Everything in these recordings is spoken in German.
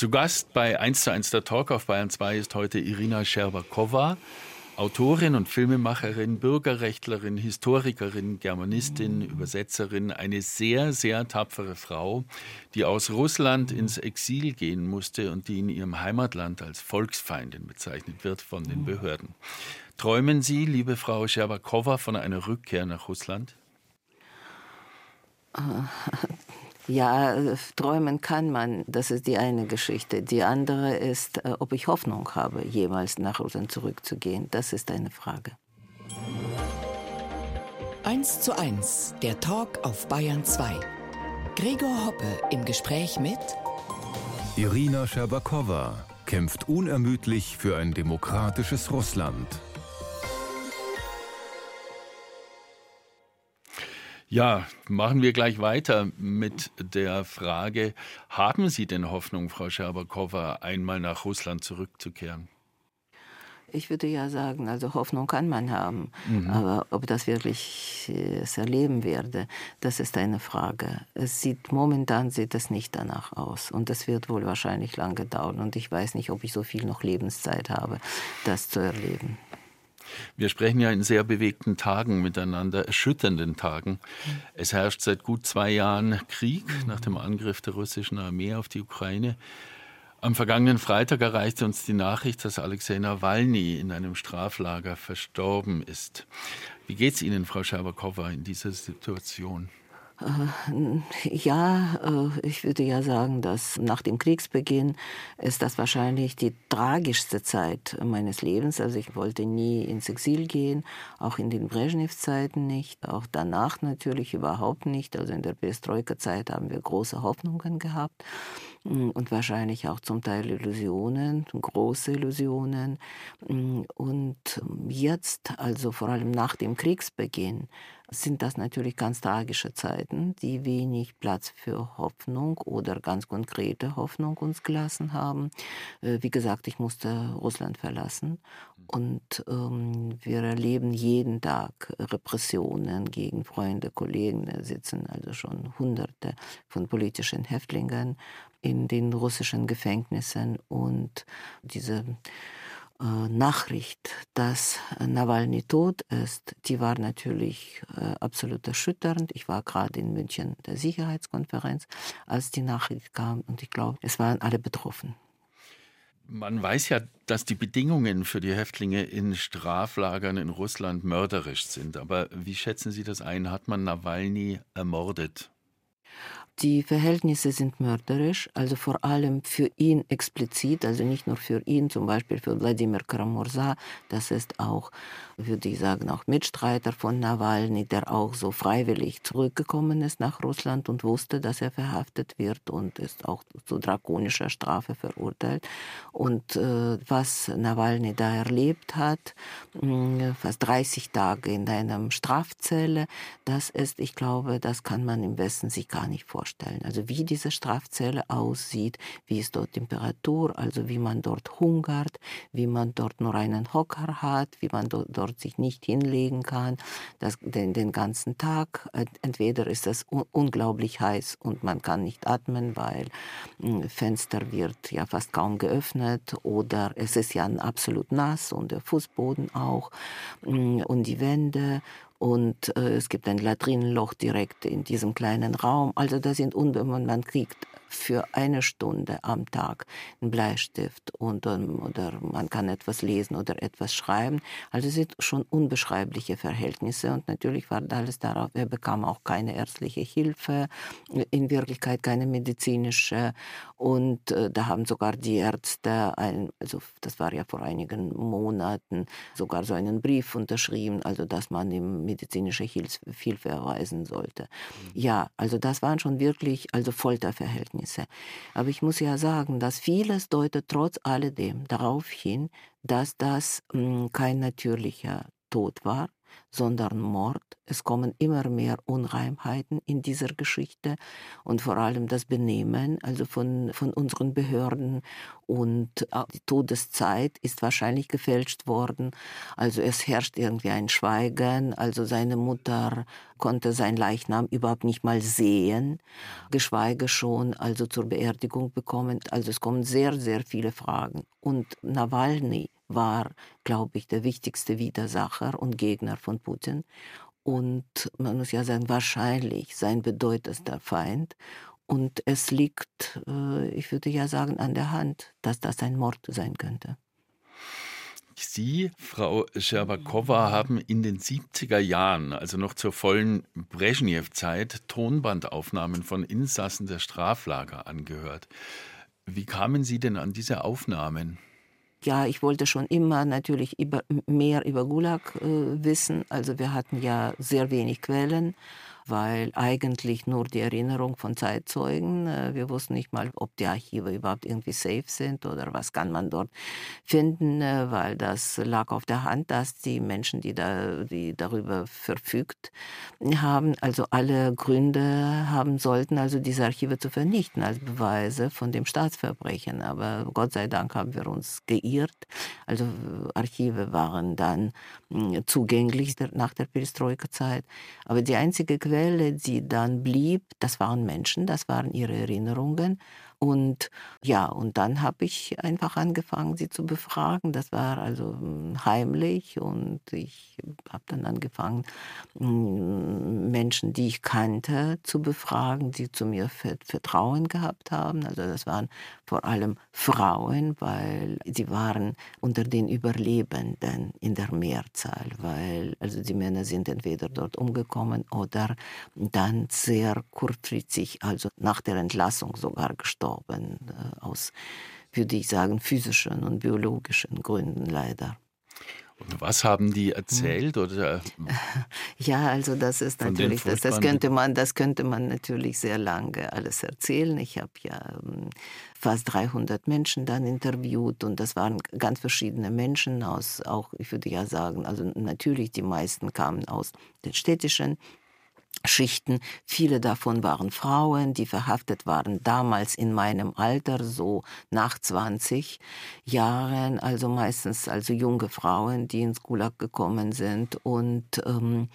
Zu Gast bei 1 zu 1 der Talk auf Bayern 2 ist heute Irina Scherbakowa, Autorin und Filmemacherin, Bürgerrechtlerin, Historikerin, Germanistin, Übersetzerin, eine sehr, sehr tapfere Frau, die aus Russland ins Exil gehen musste und die in ihrem Heimatland als Volksfeindin bezeichnet wird von den Behörden. Träumen Sie, liebe Frau Scherbakowa, von einer Rückkehr nach Russland? Ja, träumen kann man. Das ist die eine Geschichte. Die andere ist, äh, ob ich Hoffnung habe, jemals nach Russland zurückzugehen. Das ist eine Frage. 1 zu 1, der Talk auf Bayern 2. Gregor Hoppe im Gespräch mit Irina Scherbakowa kämpft unermüdlich für ein demokratisches Russland. Ja, machen wir gleich weiter mit der Frage, haben Sie denn Hoffnung, Frau Scherbakowa, einmal nach Russland zurückzukehren? Ich würde ja sagen, also Hoffnung kann man haben, mhm. aber ob das wirklich äh, es erleben werde, das ist eine Frage. Es sieht momentan sieht es nicht danach aus und das wird wohl wahrscheinlich lange dauern und ich weiß nicht, ob ich so viel noch Lebenszeit habe, das zu erleben. Wir sprechen ja in sehr bewegten Tagen miteinander, erschütternden Tagen. Es herrscht seit gut zwei Jahren Krieg nach dem Angriff der russischen Armee auf die Ukraine. Am vergangenen Freitag erreichte uns die Nachricht, dass Alexei Nawalny in einem Straflager verstorben ist. Wie geht es Ihnen, Frau Schabakowa, in dieser Situation? Äh, ja, äh, ich würde ja sagen, dass nach dem Kriegsbeginn ist das wahrscheinlich die tragischste Zeit meines Lebens. Also ich wollte nie ins Exil gehen, auch in den Brezhnev-Zeiten nicht, auch danach natürlich überhaupt nicht. Also in der Perestroika-Zeit haben wir große Hoffnungen gehabt mm, und wahrscheinlich auch zum Teil Illusionen, große Illusionen. Mm, und jetzt, also vor allem nach dem Kriegsbeginn, sind das natürlich ganz tragische Zeiten, die wenig Platz für Hoffnung oder ganz konkrete Hoffnung uns gelassen haben. Äh, wie gesagt, ich musste Russland verlassen und ähm, wir erleben jeden Tag Repressionen gegen Freunde, Kollegen. Da sitzen also schon Hunderte von politischen Häftlingen in den russischen Gefängnissen und diese Nachricht, dass Nawalny tot ist, die war natürlich äh, absolut erschütternd. Ich war gerade in München der Sicherheitskonferenz, als die Nachricht kam und ich glaube, es waren alle betroffen. Man weiß ja, dass die Bedingungen für die Häftlinge in Straflagern in Russland mörderisch sind. Aber wie schätzen Sie das ein? Hat man Nawalny ermordet? Die Verhältnisse sind mörderisch, also vor allem für ihn explizit, also nicht nur für ihn, zum Beispiel für Wladimir Karamurza, das ist auch, würde ich sagen, auch Mitstreiter von Nawalny, der auch so freiwillig zurückgekommen ist nach Russland und wusste, dass er verhaftet wird und ist auch zu drakonischer Strafe verurteilt. Und äh, was Nawalny da erlebt hat, mh, fast 30 Tage in einer Strafzelle, das ist, ich glaube, das kann man im Westen sich gar nicht vorstellen. Also wie diese Strafzelle aussieht, wie ist dort Temperatur, also wie man dort hungert, wie man dort nur einen Hocker hat, wie man dort, dort sich nicht hinlegen kann, das, den, den ganzen Tag. Entweder ist es un unglaublich heiß und man kann nicht atmen, weil hm, Fenster wird ja fast kaum geöffnet oder es ist ja absolut nass und der Fußboden auch hm, und die Wände und äh, es gibt ein Latrinenloch direkt in diesem kleinen Raum. Also da sind Unbemannte, man kriegt für eine Stunde am Tag einen Bleistift und, oder man kann etwas lesen oder etwas schreiben. Also es sind schon unbeschreibliche Verhältnisse und natürlich war alles darauf, er bekam auch keine ärztliche Hilfe, in Wirklichkeit keine medizinische und äh, da haben sogar die Ärzte, ein, also das war ja vor einigen Monaten, sogar so einen Brief unterschrieben, also dass man ihm medizinische Hilfe erweisen sollte. Mhm. Ja, also das waren schon wirklich also Folterverhältnisse. Aber ich muss ja sagen, dass vieles deutet trotz alledem darauf hin, dass das mh, hm, kein natürlicher Tod war, sondern Mord. Es kommen immer mehr Unreimheiten in dieser Geschichte und vor allem das Benehmen, also von, von unseren Behörden und die Todeszeit ist wahrscheinlich gefälscht worden. Also es herrscht irgendwie ein Schweigen. Also seine Mutter konnte sein Leichnam überhaupt nicht mal sehen, geschweige schon also zur Beerdigung bekommen. Also es kommen sehr, sehr viele Fragen. Und Nawalny war, glaube ich, der wichtigste Widersacher und Gegner von Putin. Und man muss ja sagen, wahrscheinlich sein bedeutendster Feind. Und es liegt, äh, ich würde ja sagen, an der Hand, dass das ein Mord sein könnte. Sie, Frau Scherbakowa, haben in den 70er Jahren, also noch zur vollen Brezhnev-Zeit, Tonbandaufnahmen von Insassen der Straflager angehört. Wie kamen Sie denn an diese Aufnahmen? Ja, ich wollte schon immer natürlich über, mehr über Gulag äh, wissen. Also wir hatten ja sehr wenig Quellen weil eigentlich nur die Erinnerung von Zeitzeugen, äh, wir wussten nicht mal, ob die Archive überhaupt irgendwie safe sind oder was kann man dort finden, äh, weil das lag auf der Hand, dass die Menschen, die, da, die darüber verfügt haben, also alle Gründe haben sollten, also diese Archive zu vernichten als Beweise von dem Staatsverbrechen. Aber Gott sei Dank haben wir uns geirrt. Also Archive waren dann hm, zugänglich nach der Perestroika-Zeit. Aber die einzige Quelle, die dann blieb, das waren Menschen, das waren ihre Erinnerungen. Und ja, und dann habe ich einfach angefangen, sie zu befragen. Das war also hm, heimlich und ich habe dann angefangen, hm, Menschen, die ich kannte, zu befragen, die zu mir Vertrauen gehabt haben. Also das waren vor allem Frauen, weil sie waren unter den Überlebenden in der Mehrzahl, weil also die Männer sind entweder dort umgekommen oder dann sehr kurzfristig, also nach der Entlassung sogar gestorben äh, aus, würde ich sagen, physischen und biologischen Gründen leider. Was haben die erzählt oder? Ja, also das ist natürlich, das, das könnte man, das könnte man natürlich sehr lange alles erzählen. Ich habe ja ähm, fast 300 Menschen dann interviewt und das waren ganz verschiedene Menschen aus, auch ich würde ja sagen, also natürlich die meisten kamen aus den städtischen Schichten. Viele davon waren Frauen, die verhaftet waren damals in meinem Alter, so nach 20 Jahren, also meistens also junge Frauen, die ins Gulag gekommen sind und ähm,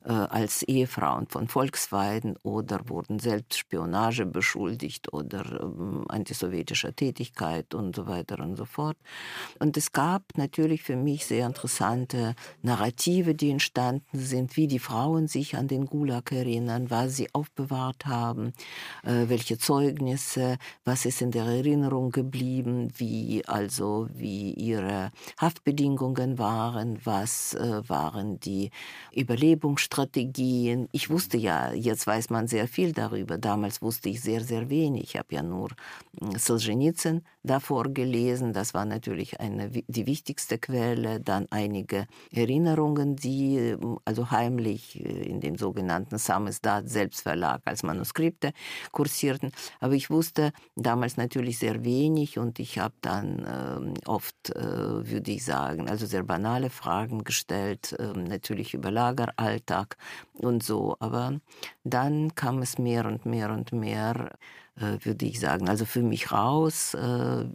äh, als Ehefrauen von Volksweiden oder wurden selbst Spionage beschuldigt oder ähm, antisowjetischer Tätigkeit und so weiter und so fort. Und es gab natürlich für mich sehr interessante Narrative, die entstanden sind, wie die Frauen sich an den Gulag erinnern, was sie aufbewahrt haben, äh, welche Zeugnisse, was ist in der Erinnerung geblieben, wie also wie ihre Haftbedingungen waren, was äh, waren die Überlebensstrategien. Ich wusste ja, jetzt weiß man sehr viel darüber. Damals wusste ich sehr, sehr wenig. Ich habe ja nur hm, Solzhenitsyn davor gelesen. Das war natürlich eine, die wichtigste Quelle. Dann einige Erinnerungen, die hm, also heimlich äh, in dem sogenannten Samizdat Selbstverlag als Manuskripte kursierten. Aber ich wusste damals natürlich sehr wenig und ich habe dann äh, oft, äh, würde ich sagen, also sehr banale Fragen gestellt, äh, natürlich über Lageralltag und so. Aber dann kam es mehr und mehr und mehr äh, würde ich sagen. Also für mich raus, äh,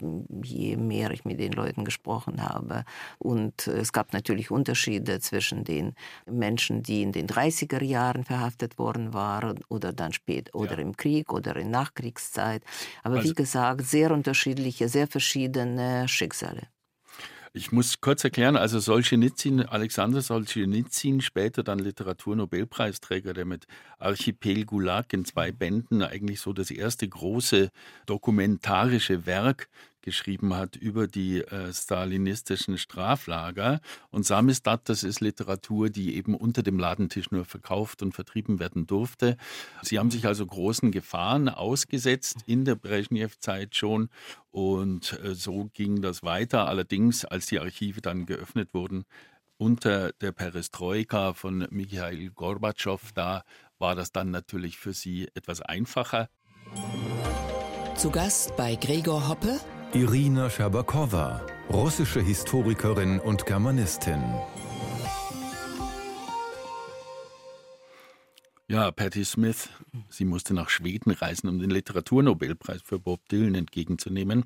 je mehr ich mit den Leuten gesprochen habe. Und es gab natürlich Unterschiede zwischen den Menschen, die in den 30er Jahren verhaftet worden waren oder dann spät oder ja. im Krieg oder in Nachkriegszeit. Aber also, wie gesagt, sehr unterschiedliche, sehr verschiedene Schicksale. Ich muss kurz erklären, also Solzhenitsyn, Alexander Solzhenitsyn, später dann Literaturnobelpreisträger, der mit Archipel Gulag in zwei Bänden eigentlich so das erste große dokumentarische Werk geschrieben hat über die äh, stalinistischen Straflager. Und Samizdat, das ist Literatur, die eben unter dem Ladentisch nur verkauft und vertrieben werden durfte. Sie haben sich also großen Gefahren ausgesetzt in der Brezhnev-Zeit schon. Und äh, so ging das weiter. Allerdings, als die Archive dann geöffnet wurden, unter der Perestroika von Michail Gorbatschow, da war das dann natürlich für sie etwas einfacher. Zu Gast bei Gregor Hoppe Irina Scherbakowa, russische Historikerin und Germanistin. Ja, Patti Smith, sie musste nach Schweden reisen, um den Literaturnobelpreis für Bob Dylan entgegenzunehmen.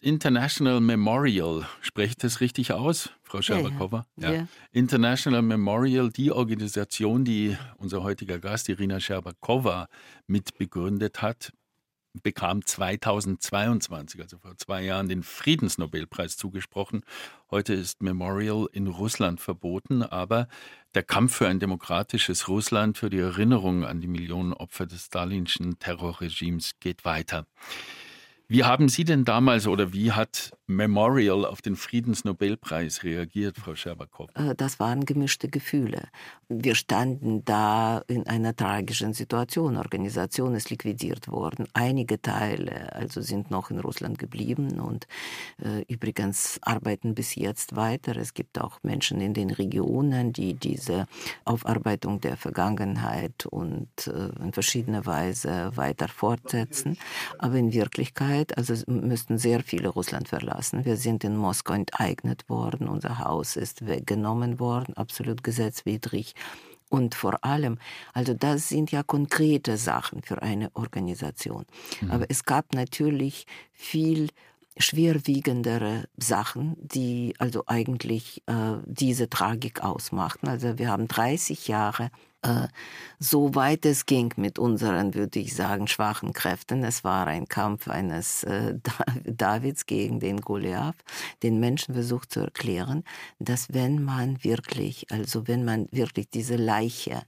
International Memorial, spreche ich das richtig aus, Frau Scherbakowa? Ja, ja. ja, International Memorial, die Organisation, die unser heutiger Gast Irina Scherbakowa mitbegründet hat, bekam 2022, also vor zwei Jahren, den Friedensnobelpreis zugesprochen. Heute ist Memorial in Russland verboten, aber der Kampf für ein demokratisches Russland, für die Erinnerung an die Millionen Opfer des stalinschen Terrorregimes geht weiter. Wie haben Sie denn damals oder wie hat Memorial auf den Friedensnobelpreis reagiert, Frau Scherbakow? Äh, das waren gemischte Gefühle. Wir standen da in einer tragischen Situation. Organisation ist liquidiert worden. Einige Teile also sind noch in Russland geblieben und äh, übrigens arbeiten bis jetzt weiter. Es gibt auch Menschen in den Regionen, die diese Aufarbeitung der Vergangenheit und äh, in verschiedener Weise weiter fortsetzen. Aber in Wirklichkeit also müssten sehr viele Russland verlassen. Wir sind in Moskau enteignet worden, unser Haus ist weggenommen worden, absolut gesetzwidrig. Und vor allem, also das sind ja konkrete Sachen für eine Organisation. Mhm. Aber es gab natürlich viel schwerwiegendere Sachen, die also eigentlich äh, diese Tragik ausmachten. Also wir haben 30 Jahre äh, so weit es ging mit unseren, würde ich sagen, schwachen Kräften. Es war ein Kampf eines äh, Davids gegen den Goliath, den Menschen versucht zu erklären, dass wenn man wirklich, also wenn man wirklich diese Leiche,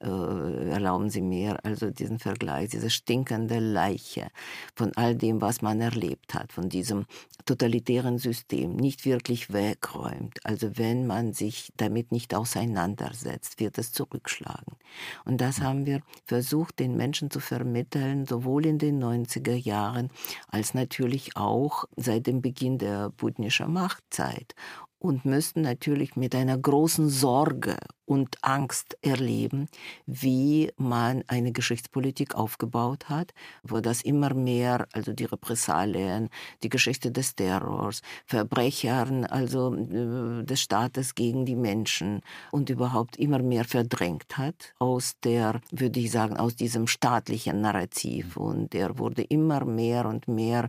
äh, erlauben Sie mir, also diesen Vergleich, diese stinkende Leiche von all dem, was man erlebt hat, von diesem totalitären System nicht wirklich wegräumt, also wenn man sich damit nicht auseinandersetzt, wird es zurückschlagen tragen. Und das haben wir versucht, den Menschen zu vermitteln, sowohl in den 90er Jahren als natürlich auch seit dem Beginn der putnischer Machtzeit und müssten natürlich mit einer großen Sorge und Angst erleben, wie man eine Geschichtspolitik aufgebaut hat, wo das immer mehr, also die Repressalien, die Geschichte des Terrors, Verbrechern, also äh, des Staates gegen die Menschen und überhaupt immer mehr verdrängt hat aus der, würde ich sagen, aus diesem staatlichen Narrativ. Und der wurde immer mehr und mehr,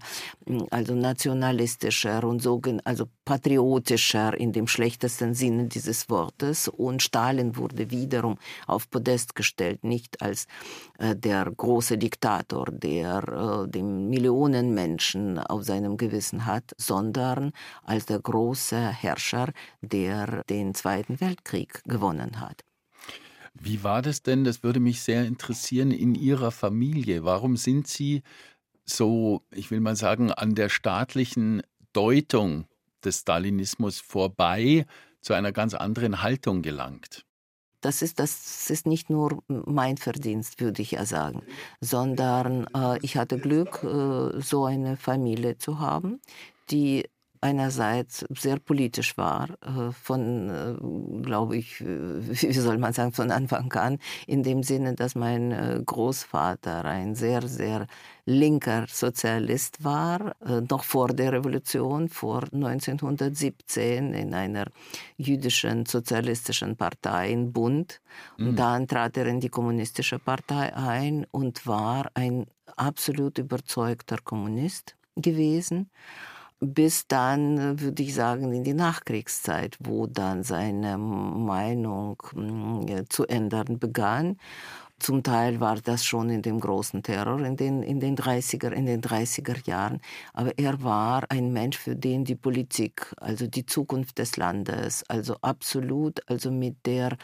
also nationalistischer und so, also patriotischer Hitler in dem schlechtesten Sinne dieses Wortes und Stalin wurde wiederum auf Podest gestellt, nicht als äh, der große Diktator, der äh, Millionen Menschen auf seinem Gewissen hat, sondern als der große Herrscher, der den Zweiten Weltkrieg gewonnen hat. Wie war das denn? Das würde mich sehr interessieren in Ihrer Familie. Warum sind Sie so, ich will mal sagen, an der staatlichen Deutung des Stalinismus vorbei zu einer ganz anderen Haltung gelangt. Das ist, das ist nicht nur mein Verdienst, würde ich ja sagen, sondern äh, ich hatte Glück, äh, so eine Familie zu haben, die einerseits sehr politisch war, äh, von, äh, glaube ich, äh, wie soll man sagen, von Anfang an, in dem Sinne, dass mein Großvater ein sehr, sehr linker Sozialist war, noch vor der Revolution, vor 1917 in einer jüdischen sozialistischen Partei in Bund. Und mhm. dann trat er in die kommunistische Partei ein und war ein absolut überzeugter Kommunist gewesen bis dann, würde ich sagen, in die Nachkriegszeit, wo dann seine Meinung hm, zu ändern begann. Zum Teil war das schon in dem großen Terror in den, in den 30er, in den 30er Jahren. Aber er war ein Mensch, für den die Politik, also die Zukunft des Landes, also absolut, also mit der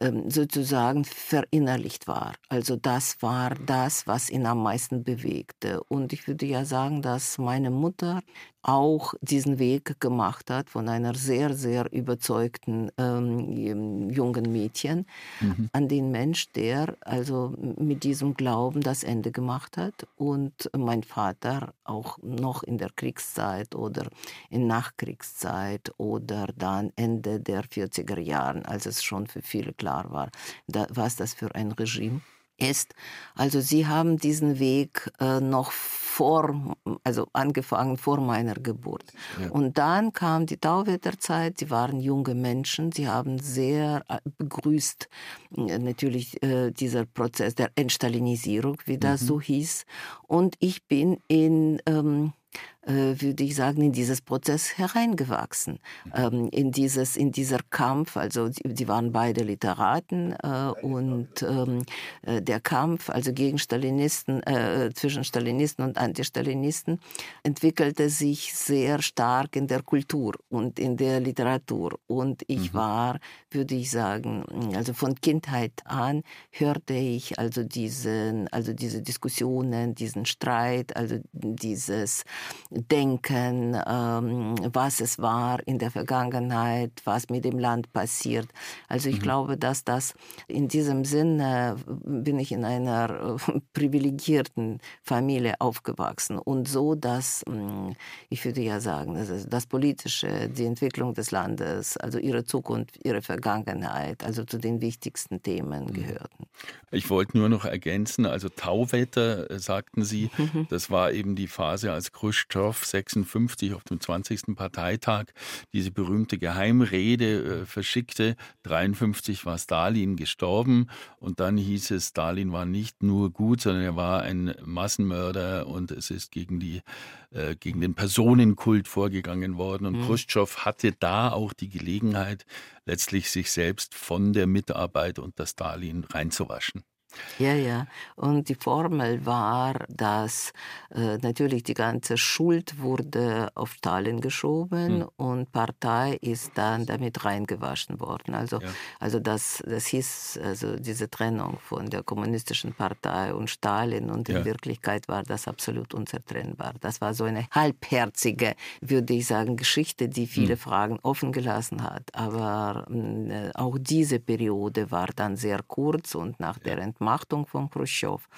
ähm, sozusagen verinnerlicht war. Also das war das, was ihn am meisten bewegte. Und ich würde ja sagen, dass meine Mutter auch diesen Weg gemacht hat von einer sehr, sehr überzeugten ähm, jungen Mädchen mhm. an den Mensch, der also mit diesem Glauben das Ende gemacht hat. Und mein Vater auch noch in der Kriegszeit oder in Nachkriegszeit oder dann Ende der 40er Jahren, als es schon für viele klar war, da, was das für ein Regime ist. Also sie haben diesen Weg äh, noch vor, also angefangen vor meiner Geburt. Ja. Und dann kam die Tauwetterzeit, sie waren junge Menschen, sie haben sehr äh, begrüßt äh, natürlich äh, dieser Prozess der Entstalinisierung, wie das mhm. so hieß. Und ich bin in ähm, äh, würde ich sagen, in dieses Prozess hereingewachsen, ähm, in, dieses, in dieser Kampf. Also die, waren beide Literaten äh, und ähm, äh, der Kampf, also gegen Stalinisten, äh, zwischen Stalinisten und Antistalinisten, entwickelte sich sehr stark in der Kultur und in der Literatur. Und ich mhm. war, würde ich sagen, also von Kindheit an hörte ich also diesen, also diese Diskussionen, diesen Streit, also dieses denken, ähm, was es war in der Vergangenheit, was mit dem Land passiert. Also ich mhm. glaube, dass das in diesem Sinne bin ich in einer äh, privilegierten Familie aufgewachsen und so, dass hm, ich würde ja sagen, das, das Politische, die Entwicklung des Landes, also ihre Zukunft, ihre Vergangenheit, also zu den wichtigsten Themen mhm. gehörten. Ich wollte nur noch ergänzen, also Tauwetter, äh, sagten Sie, mhm. das war eben die Phase, als Khrushchev Khrushchev 56 auf dem 20. Parteitag diese berühmte Geheimrede äh, verschickte. 53 war Stalin gestorben und dann hieß es, Stalin war nicht nur gut, sondern er war ein Massenmörder und es ist gegen die äh, gegen den Personenkult vorgegangen worden. Und mhm. Khrushchev hatte da auch die Gelegenheit, letztlich sich selbst von der Mitarbeit unter Stalin reinzuwaschen. Ja, ja. Und die Formel war, dass äh, natürlich die ganze Schuld wurde auf Stalin geschoben hm. und Partei ist dann damit reingewaschen worden. Also, ja. also das, das hieß also diese Trennung von der kommunistischen Partei und Stalin und in ja. Wirklichkeit war das absolut unzertrennbar. Das war so eine halbherzige, würde ich sagen, Geschichte, die viele hm. Fragen offen gelassen hat. Aber äh, auch diese Periode war dann sehr kurz und nach ja. der Entmachtung von Khrushchev.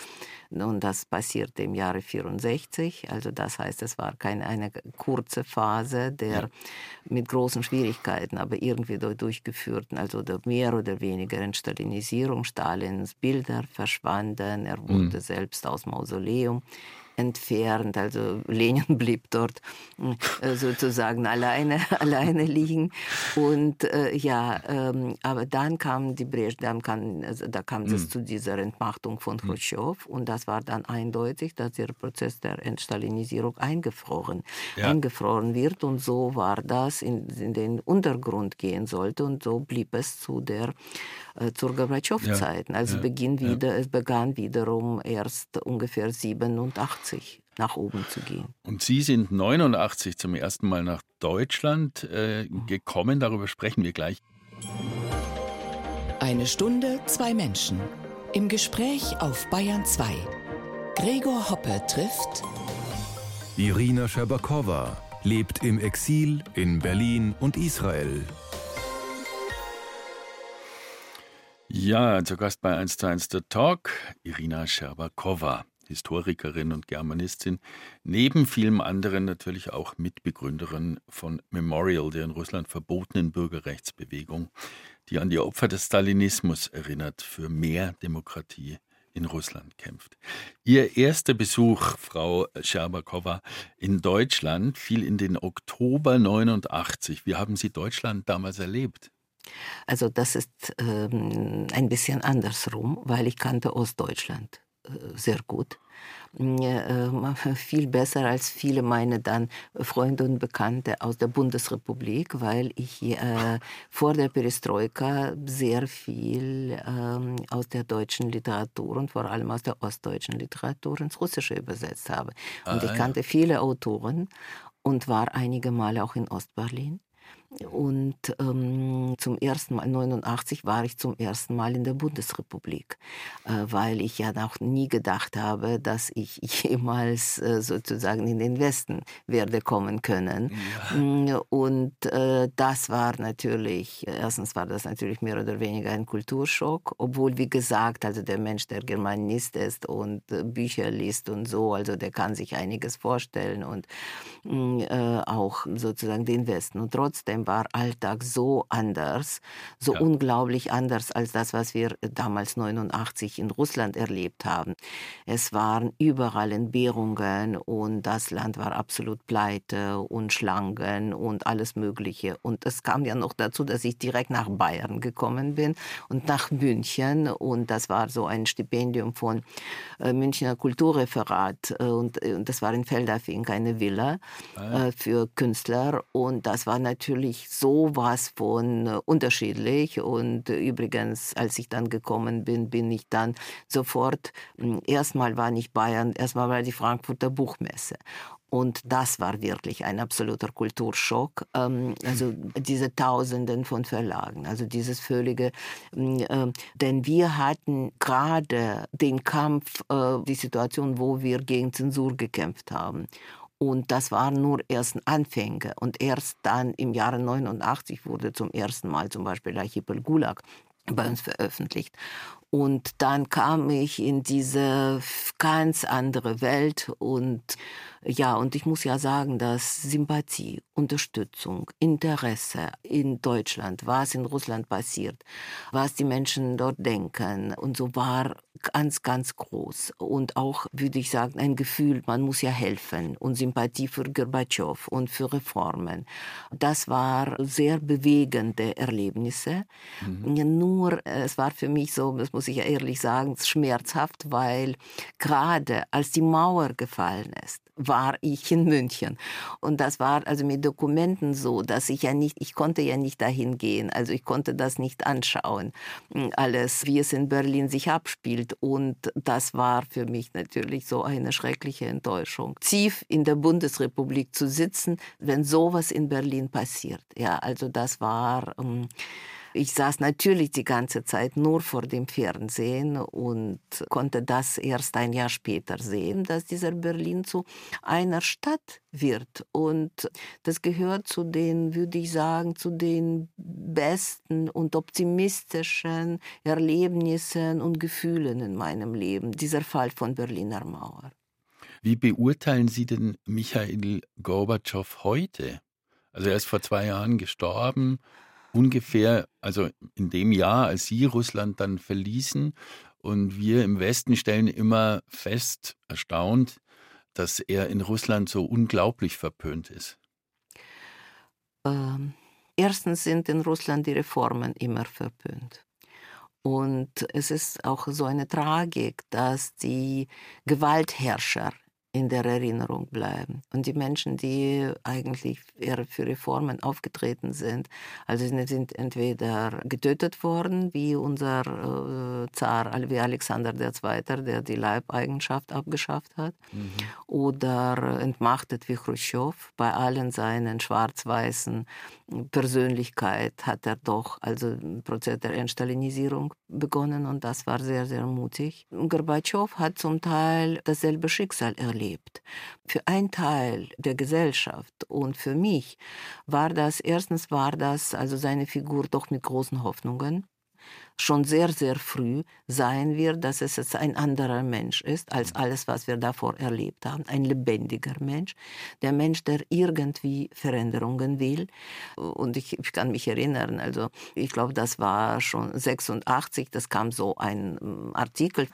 Und das passierte im Jahre 64. Also das heißt, es war keine eine kurze Phase der ja. mit großen Schwierigkeiten, aber irgendwie durchgeführten, also der mehr oder weniger Entstalinisierung. Stalins Bilder verschwanden. Er wurde mhm. selbst aus Mausoleum entfernt. Also Lenin blieb dort äh, sozusagen alleine, alleine liegen. Und äh, ja, ähm, aber dann kam die Brezhnev, dann kam, also, da kam es mhm. zu dieser Entmachtung von hm. Khrushchev und das war dann eindeutig, dass der Prozess der Entstalinisierung eingefroren, ja. eingefroren wird und so war das in, in den Untergrund gehen sollte und so blieb es zu der zur Gorbatschow-Zeiten. Ja. Also ja. Beginn wieder, es begann wiederum erst ungefähr 87 nach oben zu gehen. Und Sie sind 89 zum ersten Mal nach Deutschland äh, gekommen. Darüber sprechen wir gleich. Eine Stunde, zwei Menschen. Im Gespräch auf Bayern 2. Gregor Hoppe trifft Irina Scherbakowa lebt im Exil in Berlin und Israel. Ja, zu Gast bei 1 zu 1 The Talk, Irina Scherbakowa, Historikerin und Germanistin, neben vielem anderen natürlich auch Mitbegründerin von Memorial, der in Russland verbotenen Bürgerrechtsbewegung, die an die Opfer des Stalinismus erinnert, für mehr Demokratie in Russland kämpft. Ihr erster Besuch, Frau Scherbakowa, in Deutschland fiel in den Oktober 89. Wie haben Sie Deutschland damals erlebt? Also das ist ähm, ein bisschen andersrum, weil ich kannte Ostdeutschland äh, sehr gut. Äh, viel besser als viele meiner dann Freunde und Bekannte aus der Bundesrepublik, weil ich äh, vor der Perestroika sehr viel ähm, aus der deutschen Literatur und vor allem aus der ostdeutschen Literatur ins Russische übersetzt habe. Und ah, ich kannte ja. viele Autoren und war einige Male auch in Ostberlin. Und ähm, zum ersten Mal, 89 war ich zum ersten Mal in der Bundesrepublik, äh, weil ich ja noch nie gedacht habe, dass ich jemals äh, sozusagen in den Westen werde kommen können. Ja. Mm, und äh, das war natürlich, erstens war das natürlich mehr oder weniger ein Kulturschock, obwohl, wie gesagt, also der Mensch, der Germanist ist und äh, Bücher liest und so, also der kann sich einiges vorstellen und mm, äh, auch sozusagen den Westen. Und trotzdem war Alltag so anders, so ja. unglaublich anders als das, was wir damals 89 in Russland erlebt haben. Es waren überall Entbehrungen und das Land war absolut pleite und Schlangen und alles Mögliche. Und es kam ja noch dazu, dass ich direkt nach Bayern gekommen bin und nach München und das war so ein Stipendium von äh, Münchner Kulturreferat äh, und, äh, und das war in Feldafing eine Villa ah, für Künstler und das war natürlich sowas von äh, unterschiedlich und übrigens, als ich dann gekommen bin, bin ich dann sofort, hm, erstmal war nicht Bayern, erstmal war die Frankfurter Buchmesse und das war wirklich ein absoluter Kulturschock. Ähm, also diese Tausenden von Verlagen, also dieses völlige, äh, denn wir hatten gerade den Kampf, äh, die Situation, wo wir gegen Zensur gekämpft haben. Und das waren nur erst Anfänge. Und erst dann im Jahre 89 wurde zum ersten Mal zum Beispiel Archipel Gulag bei uns veröffentlicht. Und dann kam ich in diese ganz andere Welt und ja, und ich muss ja sagen, dass Sympathie, Unterstützung, Interesse in Deutschland, was in Russland passiert, was die Menschen dort denken und so war ganz, ganz groß. Und auch, würde ich sagen, ein Gefühl, man muss ja helfen und Sympathie für Gorbatschow und für Reformen. Das war sehr bewegende Erlebnisse. Mhm. Nur, es war für mich so, das muss ich ja ehrlich sagen, schmerzhaft, weil gerade als die Mauer gefallen ist, war ich in München. Und das war also mit Dokumenten so, dass ich ja nicht, ich konnte ja nicht dahin gehen. Also ich konnte das nicht anschauen. Alles, wie es in Berlin sich abspielt. Und das war für mich natürlich so eine schreckliche Enttäuschung. Tief in der Bundesrepublik zu sitzen, wenn sowas in Berlin passiert. Ja, also das war, ähm, ich saß natürlich die ganze Zeit nur vor dem Fernsehen und konnte das erst ein Jahr später sehen, dass dieser Berlin zu einer Stadt wird. Und das gehört zu den, würde ich sagen, zu den besten und optimistischen Erlebnissen und Gefühlen in meinem Leben, dieser Fall von Berliner Mauer. Wie beurteilen Sie denn Michael Gorbatschow heute? Also er ist vor zwei Jahren gestorben ungefähr, also in dem Jahr, als Sie Russland dann verließen. Und wir im Westen stellen immer fest, erstaunt, dass er in Russland so unglaublich verpönt ist. Ähm, erstens sind in Russland die Reformen immer verpönt. Und es ist auch so eine Tragik, dass die Gewaltherrscher in der Erinnerung bleiben. Und die Menschen, die eigentlich eher für Reformen aufgetreten sind, also sind entweder getötet worden, wie unser äh, Zar, wie Alexander II., der die Leibeigenschaft abgeschafft hat, mhm. oder entmachtet wie Khrushchev. Bei allen seinen schwarz-weißen Persönlichkeit hat er doch also ein Prozess der Entstalinisierung begonnen und das war sehr, sehr mutig. Gorbatschow hat zum Teil dasselbe Schicksal erlebt. Für einen Teil der Gesellschaft und für mich war das, erstens war das also seine Figur doch mit großen Hoffnungen schon sehr, sehr früh sein wird, dass es jetzt ein anderer Mensch ist als mhm. alles, was wir davor erlebt haben. Ein lebendiger Mensch. Der Mensch, der irgendwie Veränderungen will. Und ich, ich kann mich erinnern, also ich glaube, das war schon 86, das kam so ein mm, Artikel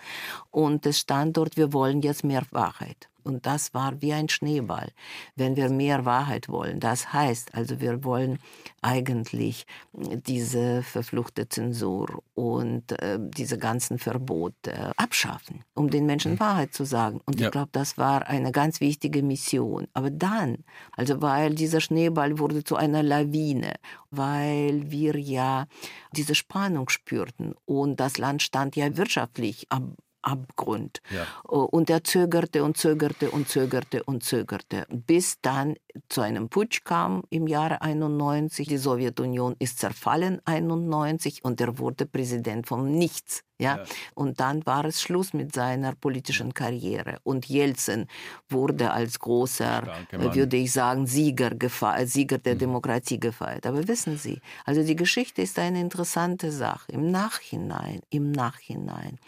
und es stand dort, wir wollen jetzt mehr Wahrheit. Und das war wie ein Schneeball. Wenn wir mehr Wahrheit wollen, das heißt, also wir wollen eigentlich diese verfluchte Zensur und äh, diese ganzen Verbote abschaffen, um den Menschen mhm. Wahrheit zu sagen. Und ja. ich glaube, das war eine ganz wichtige Mission. Aber dann, also weil dieser Schneeball wurde zu einer Lawine, weil wir ja diese Spannung spürten und das Land stand ja wirtschaftlich am Abgrund. Ja. Und er zögerte und zögerte und zögerte und zögerte, bis dann zu einem Putsch kam im Jahre 91. Die Sowjetunion ist zerfallen 91 und er wurde Präsident vom Nichts. Ja? ja? Und dann war es Schluss mit seiner politischen Karriere. Und Jelzin wurde als großer, würde ich sagen, Sieger, Sieger der mhm. Demokratie gefeiert. Aber wissen Sie, also die Geschichte ist eine interessante Sache. Im Nachhinein, im Nachhinein,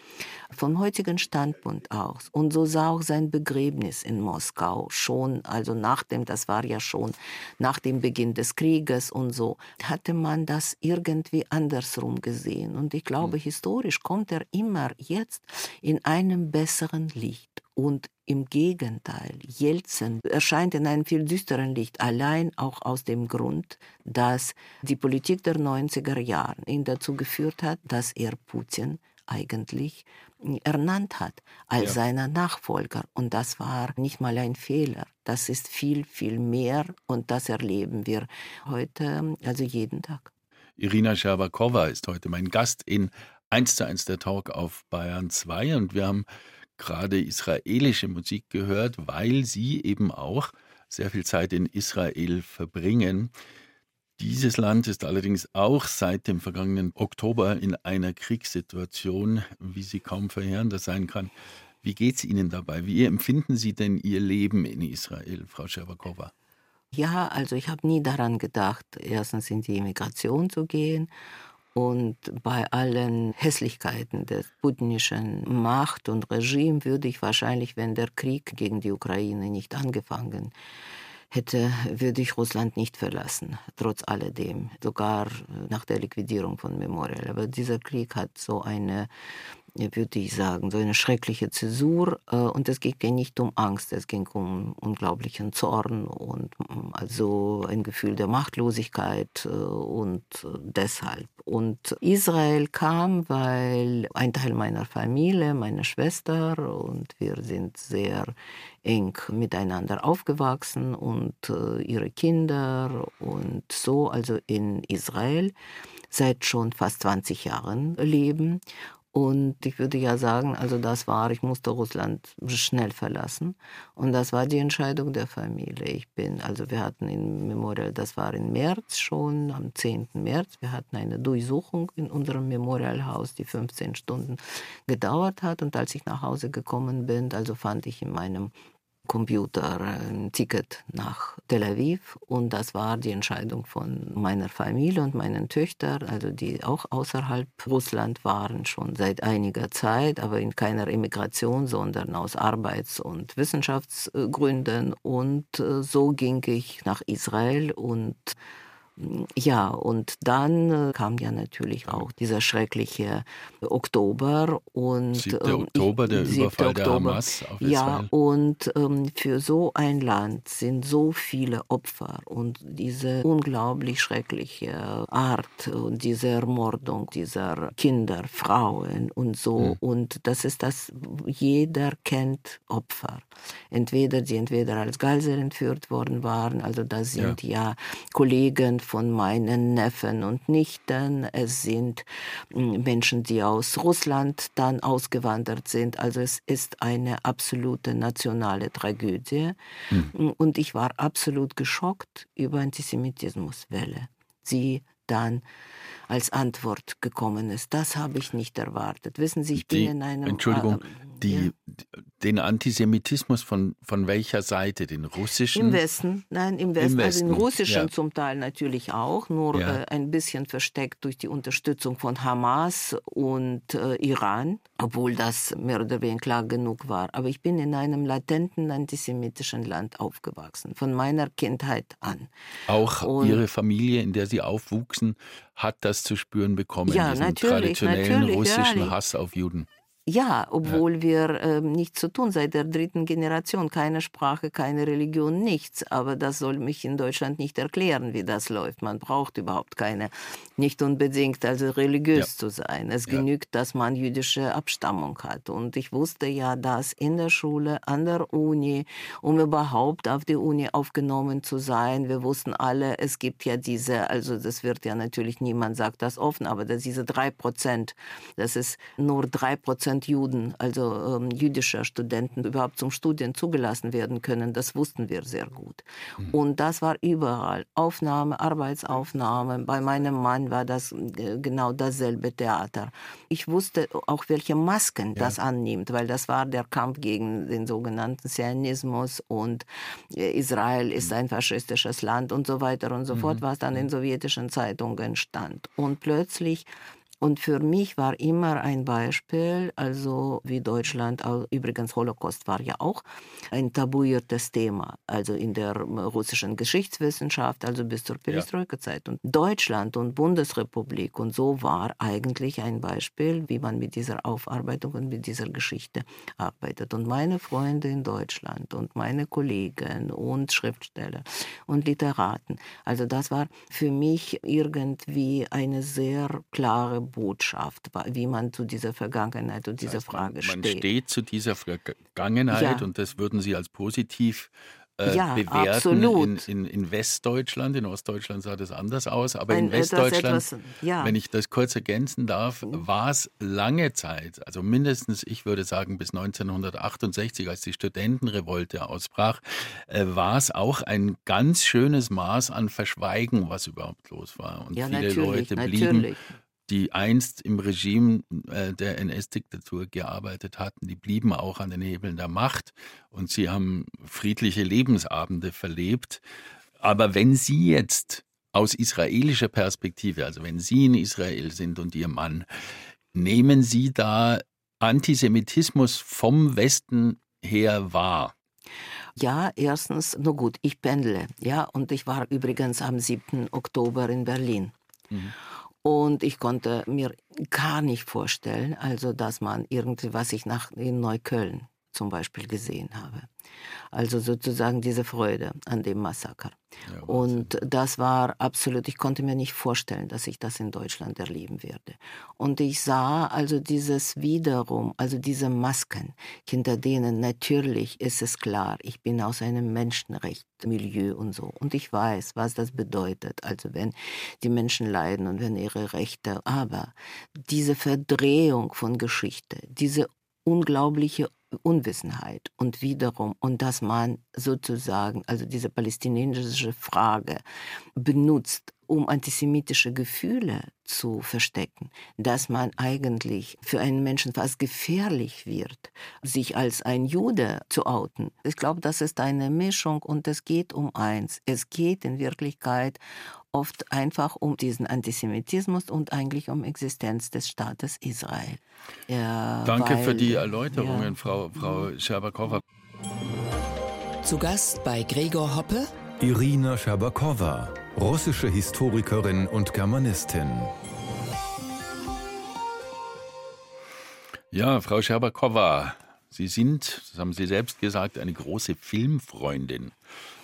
vom heutigen Standpunkt aus. Und so sah auch sein Begräbnis in Moskau schon, also nachdem, das war war ja schon nach dem Beginn des Krieges und so, hatte man das irgendwie andersrum gesehen. Und ich glaube, mhm. historisch kommt er immer jetzt in einem besseren Licht. Und im Gegenteil, Jelzin erscheint in einem viel düsteren Licht, allein auch aus dem Grund, dass die Politik der 90er Jahre ihn dazu geführt hat, dass er Putin eigentlich ernannt hat als ja. seiner Nachfolger. Und das war nicht mal ein Fehler. Das ist viel, viel mehr und das erleben wir heute, also jeden Tag. Irina Scherbakowa ist heute mein Gast in 1 zu 1 der Talk auf Bayern 2 und wir haben gerade israelische Musik gehört, weil sie eben auch sehr viel Zeit in Israel verbringen. Dieses Land ist allerdings auch seit dem vergangenen Oktober in einer Kriegssituation, wie sie kaum verheerender sein kann. Wie geht es Ihnen dabei? Wie empfinden Sie denn Ihr Leben in Israel, Frau Scherbakowa? Ja, also ich habe nie daran gedacht, erstens in die Immigration zu gehen und bei allen Hässlichkeiten der putinischen Macht und Regime würde ich wahrscheinlich, wenn der Krieg gegen die Ukraine nicht angefangen hätte, würde ich Russland nicht verlassen, trotz alledem, sogar nach der Liquidierung von Memorial. Aber dieser Krieg hat so eine würde ich sagen, so eine schreckliche Zäsur. Äh, und es ging nicht um Angst, es ging um unglaublichen Zorn und mm, also ein Gefühl der Machtlosigkeit äh, und äh, deshalb. Und Israel kam, weil ein Teil meiner Familie, meine Schwester und wir sind sehr eng miteinander aufgewachsen und ihre Kinder und so, also in Israel seit schon fast 20 Jahren leben. Und ich würde ja sagen, also das war, ich musste Russland schnell verlassen. Und das war die Entscheidung der Familie. Ich bin, also wir hatten in Memorial, das war im März schon, am 10. März, wir hatten eine Durchsuchung in unserem Memorialhaus, die 15 Stunden gedauert hat. Und als ich nach Hause gekommen bin, also fand ich in meinem Computer ein Ticket nach Tel Aviv. Und das war die Entscheidung von meiner Familie und meinen Töchtern, also die auch außerhalb Russland waren schon seit einiger Zeit, aber in keiner Immigration, sondern aus Arbeits- und Wissenschaftsgründen. Und äh, so ging ich nach Israel und ja, und dann äh, kam ja natürlich auch dieser schreckliche Oktober und 7. Ähm, Oktober, der Überfall Oktober, der Hamas auf Israel. Ja, und ähm, für so ein Land sind so viele Opfer und diese unglaublich schreckliche Art und diese Ermordung dieser Kinder, Frauen und so. Mhm. Und das ist das, jeder kennt Opfer. Entweder die entweder als Geisel entführt worden waren, also das sind ja, ja Kollegen von meinen Neffen und Nichten. Es sind hm, Menschen, die aus Russland dann ausgewandert sind. Also es ist eine absolute nationale Tragödie. Mhm. Und ich war absolut geschockt über Antisemitismuswelle. Sie dann als Antwort gekommen ist. Das habe ich nicht erwartet. Wissen Sie, ich bin die, in einem. Entschuldigung, äh, die, ja. den Antisemitismus von, von welcher Seite? Den russischen? Im Westen, nein, im Westen. Im Westen. Also den russischen ja. zum Teil natürlich auch, nur ja. äh, ein bisschen versteckt durch die Unterstützung von Hamas und äh, Iran, obwohl das mehr oder weniger klar genug war. Aber ich bin in einem latenten antisemitischen Land aufgewachsen, von meiner Kindheit an. Auch und Ihre Familie, in der Sie aufwuchsen, hat das zu spüren bekommen, ja, diesen traditionellen russischen ja, Hass auf Juden. Ja, obwohl ja. wir äh, nichts zu tun seit der dritten Generation, keine Sprache, keine Religion, nichts. Aber das soll mich in Deutschland nicht erklären, wie das läuft. Man braucht überhaupt keine, nicht unbedingt also religiös ja. zu sein. Es ja. genügt, dass man jüdische Abstammung hat. Und ich wusste ja, dass in der Schule, an der Uni, um überhaupt auf die Uni aufgenommen zu sein, wir wussten alle, es gibt ja diese, also das wird ja natürlich niemand sagt das offen, aber dass diese drei Prozent, das ist nur drei Prozent Prozent Juden, also ähm, jüdischer Studenten, überhaupt zum Studieren zugelassen werden können, das wussten wir sehr gut. Mhm. Und das war überall. Aufnahme, Arbeitsaufnahme. Bei meinem Mann war das äh, genau dasselbe Theater. Ich wusste auch, welche Masken ja. das annimmt, weil das war der Kampf gegen den sogenannten Zionismus und äh, Israel ist mhm. ein faschistisches Land und so weiter und so fort, mhm. was dann in mhm. sowjetischen Zeitungen stand. Und plötzlich Und für mich war immer ein Beispiel, also wie Deutschland, übrigens Holocaust war ja auch ein tabuiertes Thema, also in der russischen Geschichtswissenschaft, also bis zur Perestroika-Zeit. Und Deutschland und Bundesrepublik und so war eigentlich ein Beispiel, wie man mit dieser Aufarbeitung und mit dieser Geschichte arbeitet. Und meine Freunde in Deutschland und meine Kollegen und Schriftsteller und Literaten, also das war für mich irgendwie eine sehr klare Botschaft, wie man zu dieser Vergangenheit und dieser das heißt, Frage steht. Man steht zu dieser Vergangenheit ja. und das würden Sie als positiv äh, ja, bewerten in, in, in, Westdeutschland. In Ostdeutschland sah das anders aus, aber Ein, in Westdeutschland, etwas, ja. wenn ich das kurz ergänzen darf, mhm. war es lange Zeit, also mindestens, ich würde sagen, bis 1968, als die Studentenrevolte ausbrach, äh, war es auch ein ganz schönes Maß an Verschweigen, was überhaupt los war. Und ja, viele Leute blieben natürlich die einst im Regime äh, der NS-Diktatur gearbeitet hatten, die blieben auch an den Hebeln der Macht und sie haben friedliche Lebensabende verlebt. Aber wenn Sie jetzt aus israelischer Perspektive, also wenn Sie in Israel sind und Ihr Mann, nehmen Sie da Antisemitismus vom Westen her wahr? Ja, erstens, nur gut, ich pendle, ja, und ich war übrigens am 7. Oktober in Berlin. Mhm. Und ich konnte mir gar nicht vorstellen, also dass man irgendwie, was ich nach in Neukölln zum Beispiel gesehen habe. Also sozusagen diese Freude an dem Massaker. Ja, und das war absolut, ich konnte mir nicht vorstellen, dass ich das in Deutschland erleben werde. Und ich sah also dieses wiederum, also diese Masken, hinter denen natürlich ist es klar, ich bin aus einem Menschenrechtsmilieu und so. Und ich weiß, was das bedeutet, also wenn die Menschen leiden und wenn ihre Rechte, aber diese Verdrehung von Geschichte, diese unglaubliche Unwissenheit und wiederum, und dass man sozusagen, also diese palästinensische Frage benutzt, um antisemitische Gefühle zu verstecken, dass man eigentlich für einen Menschen fast gefährlich wird, sich als ein Jude zu outen. Ich glaube, das ist eine Mischung und es geht um eins. Es geht in Wirklichkeit oft einfach um diesen Antisemitismus und eigentlich um Existenz des Staates Israel. Ja, Danke weil, für die Erläuterungen, ja. Frau, Frau Scherbakowa. Zu Gast bei Gregor Hoppe Irina Scherbakowa, russische Historikerin und Germanistin. Ja, Frau Scherbakowa, Sie sind, das haben Sie selbst gesagt, eine große Filmfreundin.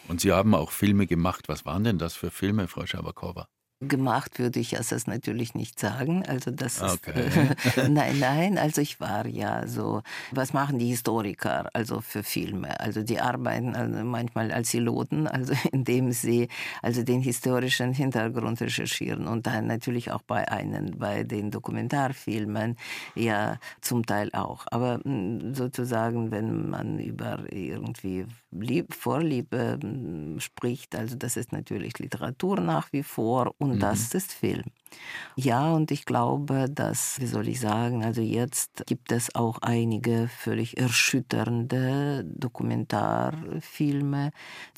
Und Sie haben auch Filme gemacht. Was waren denn das für Filme, Frau Schabakowa? Gemacht würde ich das natürlich nicht sagen. Also das okay. ist, äh, nein, nein. Also ich war ja so. Was machen die Historiker also für Filme? Also die arbeiten also manchmal als Piloten, also indem sie also den historischen Hintergrund recherchieren und dann natürlich auch bei einen, bei den Dokumentarfilmen ja zum Teil auch. Aber hm, sozusagen, wenn man über irgendwie Lieb Vorliebe hm, spricht, also das ist natürlich Literatur nach wie vor und mhm. das ist Film. Ja, und ich glaube, dass, wie soll ich sagen, also jetzt gibt es auch einige völlig erschütternde Dokumentarfilme,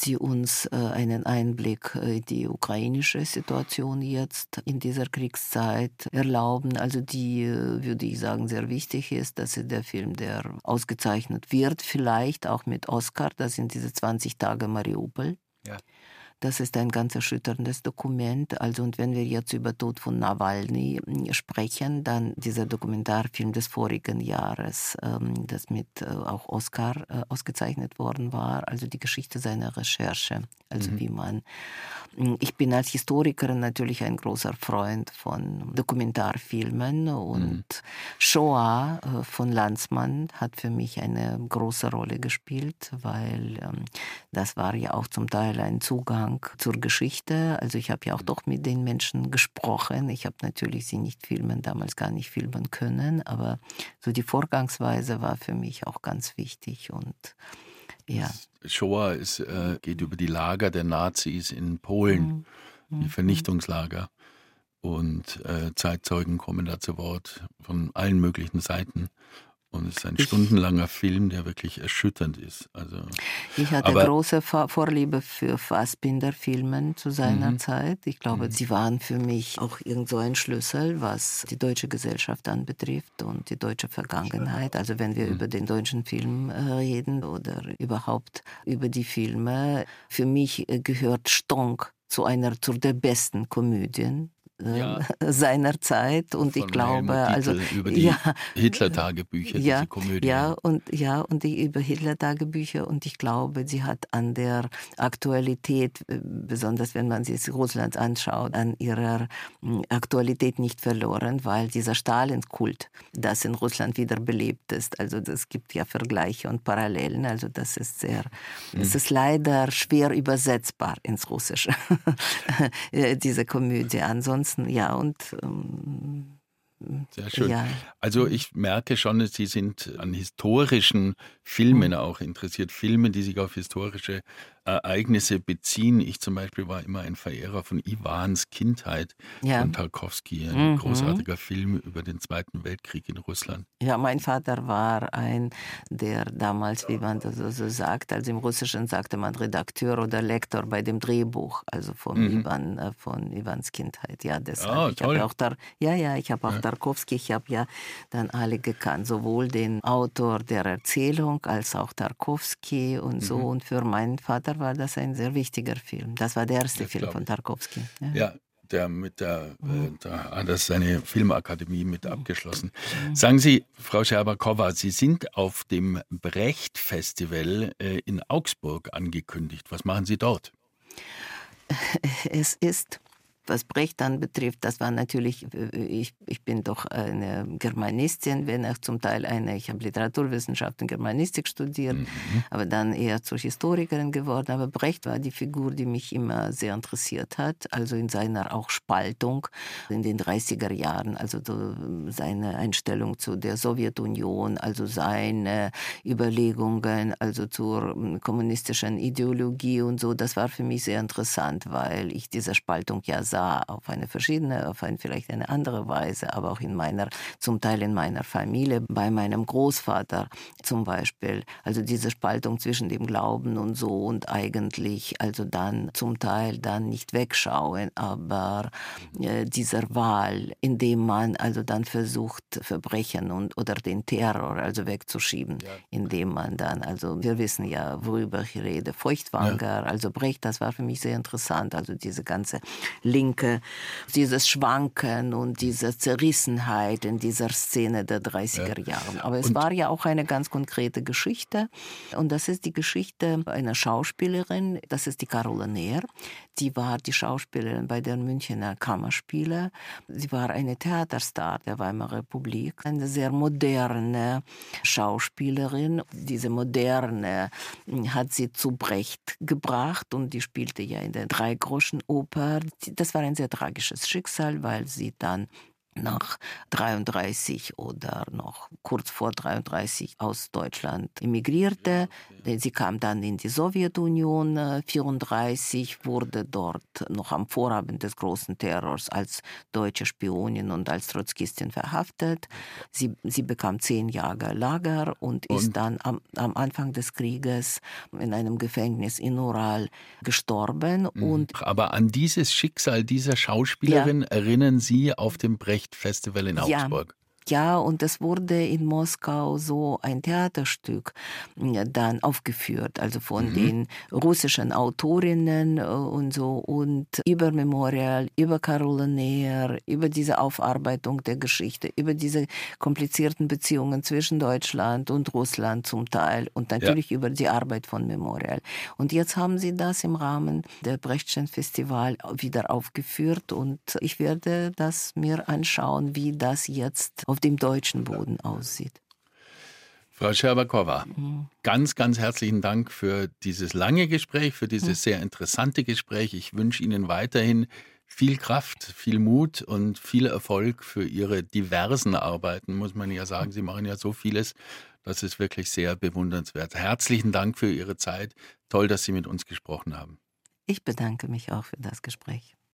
die uns äh, einen Einblick in die ukrainische Situation jetzt in dieser Kriegszeit erlauben. Also die, äh, würde ich sagen, sehr wichtig ist. Das ist der Film, der ausgezeichnet wird, vielleicht auch mit Oscar. Das sind diese 20 Tage Mariupol. Ja. Das ist ein ganz erschütterndes Dokument. Also, und wenn wir jetzt über Tod von Nawalny sprechen, dann dieser Dokumentarfilm des vorigen Jahres, ähm, das mit äh, auch Oscar äh, ausgezeichnet worden war, also die Geschichte seiner Recherche. Also, mhm. wie man. Hm, ich bin als Historikerin natürlich ein großer Freund von Dokumentarfilmen und mhm. Shoah äh, von Landsmann hat für mich eine große Rolle gespielt, weil ähm, das war ja auch zum Teil ein Zugang Zugang zur Geschichte. Also ich habe ja auch doch mit den Menschen gesprochen. Ich habe natürlich sie nicht filmen, damals gar nicht filmen können, aber so die Vorgangsweise war für mich auch ganz wichtig und ja. Shoah ist, äh, geht über die Lager der Nazis in Polen, mhm. die mhm. Vernichtungslager. Und äh, Zeitzeugen kommen da zu Wort von allen möglichen Seiten. Und es ist ein ich, stundenlanger Film, der wirklich erschütternd ist. Also, ich hatte aber, große Vorliebe für Fassbinder-Filmen zu seiner mhm. Zeit. Ich glaube, mhm. sie waren für mich auch irgend so ein Schlüssel, was die deutsche Gesellschaft anbetrifft und die deutsche Vergangenheit. Also wenn wir mhm. über den deutschen Film äh, reden oder überhaupt über die Filme, für mich äh, gehört Stonk zu einer zu der besten Komödien ja. seiner Zeit. Und Von ich glaube also über die ja, Hitler-Tagebücher ja, diese Komödie ja und ja und die über Hitler-Tagebücher. Und ich glaube sie hat an der Aktualität äh, besonders wenn man sich Russland anschaut an ihrer hm, Aktualität nicht verloren weil dieser Stalin-Kult das in Russland wieder belebt ist also das gibt ja Vergleiche und Parallelen also das ist sehr mhm. es ist leider schwer übersetzbar ins Russische äh, diese Komödie. Ansonsten Ganzen, ja, und ähm, sehr schön. Ja. Also ich merke schon, Sie sind an historischen Filmen mhm. auch interessiert, Filme, die sich auf historische Ereignisse beziehen. Ich zum Beispiel war immer ein Verehrer von Iwans Kindheit ja. von Tarkovsky, ein mhm. großartiger Film über den Zweiten Weltkrieg in Russland. Ja, mein Vater war ein, der damals, wie man das so sagt, also im Russischen sagte man Redakteur oder Lektor bei dem Drehbuch, also von mhm. Iwan, äh, von Iwans Kindheit. Ja, deshalb. Oh, ich habe auch da, ja, ja, ich habe auch ja. Tarkovsky, ich habe ja dann alle gekannt, sowohl den Autor der Erzählung als auch Tarkovsky und so. Mhm. Und für meinen Vater war das ein sehr wichtiger Film. Das war der erste das Film von Tarkovsky. Ja. ja. der mit der, äh, mhm. da hat er seine Filmakademie mit mhm. abgeschlossen. Mhm. Sagen Sie, Frau Scherbakowa, Sie sind auf dem Brecht-Festival äh, in Augsburg angekündigt. Was machen Sie dort? Es ist was Brecht dann betrifft, das war natürlich, äh, ich, ich bin doch eine Germanistin, wenn auch zum Teil eine, ich habe Literaturwissenschaft und Germanistik studiert, mhm. aber dann eher zur Historikerin geworden. Aber Brecht war die Figur, die mich immer sehr interessiert hat, also in seiner auch Spaltung in den 30er Jahren, also seine Einstellung zu der Sowjetunion, also seine Überlegungen, also zur kommunistischen Ideologie und so, das war für mich sehr interessant, weil ich diese Spaltung ja sah sah, auf eine verschiedene, auf eine, vielleicht eine andere Weise, aber auch in meiner, zum Teil in meiner Familie, bei meinem Großvater zum Beispiel. Also diese Spaltung zwischen dem Glauben und so und eigentlich, also dann zum Teil dann nicht wegschauen, aber äh, dieser Wahl, indem man also dann versucht, Verbrechen und, oder den Terror also wegzuschieben, ja. indem man dann, also wir wissen ja, worüber ich rede, Feuchtwanger, ja. also Brecht, das war für mich sehr interessant, also diese ganze Link Linke, dieses Schwanken und diese Zerrissenheit in dieser Szene der 30er Jahre. Aber es und war ja auch eine ganz konkrete Geschichte. Und das ist die Geschichte einer Schauspielerin, das ist die Carola Neer. Die war die Schauspielerin bei den Münchner Kammerspiele. Sie war eine Theaterstar der Weimarer Republik, eine sehr moderne Schauspielerin. Diese moderne hat sie zu Brecht gebracht und die spielte ja in der Dreigroschenoper. Das war ein sehr tragisches Schicksal, weil sie dann nach 33 oder noch kurz vor 33 aus Deutschland emigrierte. Sie kam dann in die Sowjetunion 34, wurde dort noch am Vorabend des großen Terrors als deutsche Spionin und als Trotzkistin verhaftet. Sie, sie bekam zehn Jahre Lager und, und? ist dann am, am, Anfang des Krieges in einem Gefängnis in Ural gestorben. Mhm. Und Aber an dieses Schicksal dieser Schauspielerin ja. erinnern Sie auf dem Brecht Festival in Augsburg. Ja, und es wurde in Moskau so ein Theaterstück dann aufgeführt, also von mhm. den russischen Autorinnen äh, und so und über Memorial, über Carola Neher, über diese Aufarbeitung der Geschichte, über diese komplizierten Beziehungen zwischen Deutschland und Russland zum Teil und natürlich ja. über die Arbeit von Memorial. Und jetzt haben sie das im Rahmen der Brechtschen Festival wieder aufgeführt und ich werde das mir anschauen, wie das jetzt auf auf dem deutschen Boden aussieht. Frau Scherbakowa, mhm. ganz, ganz herzlichen Dank für dieses lange Gespräch, für dieses sehr interessante Gespräch. Ich wünsche Ihnen weiterhin viel Kraft, viel Mut und viel Erfolg für Ihre diversen Arbeiten, muss man ja sagen. Sie machen ja so vieles, das ist wirklich sehr bewundernswert. Herzlichen Dank für Ihre Zeit. Toll, dass Sie mit uns gesprochen haben. Ich bedanke mich auch für das Gespräch.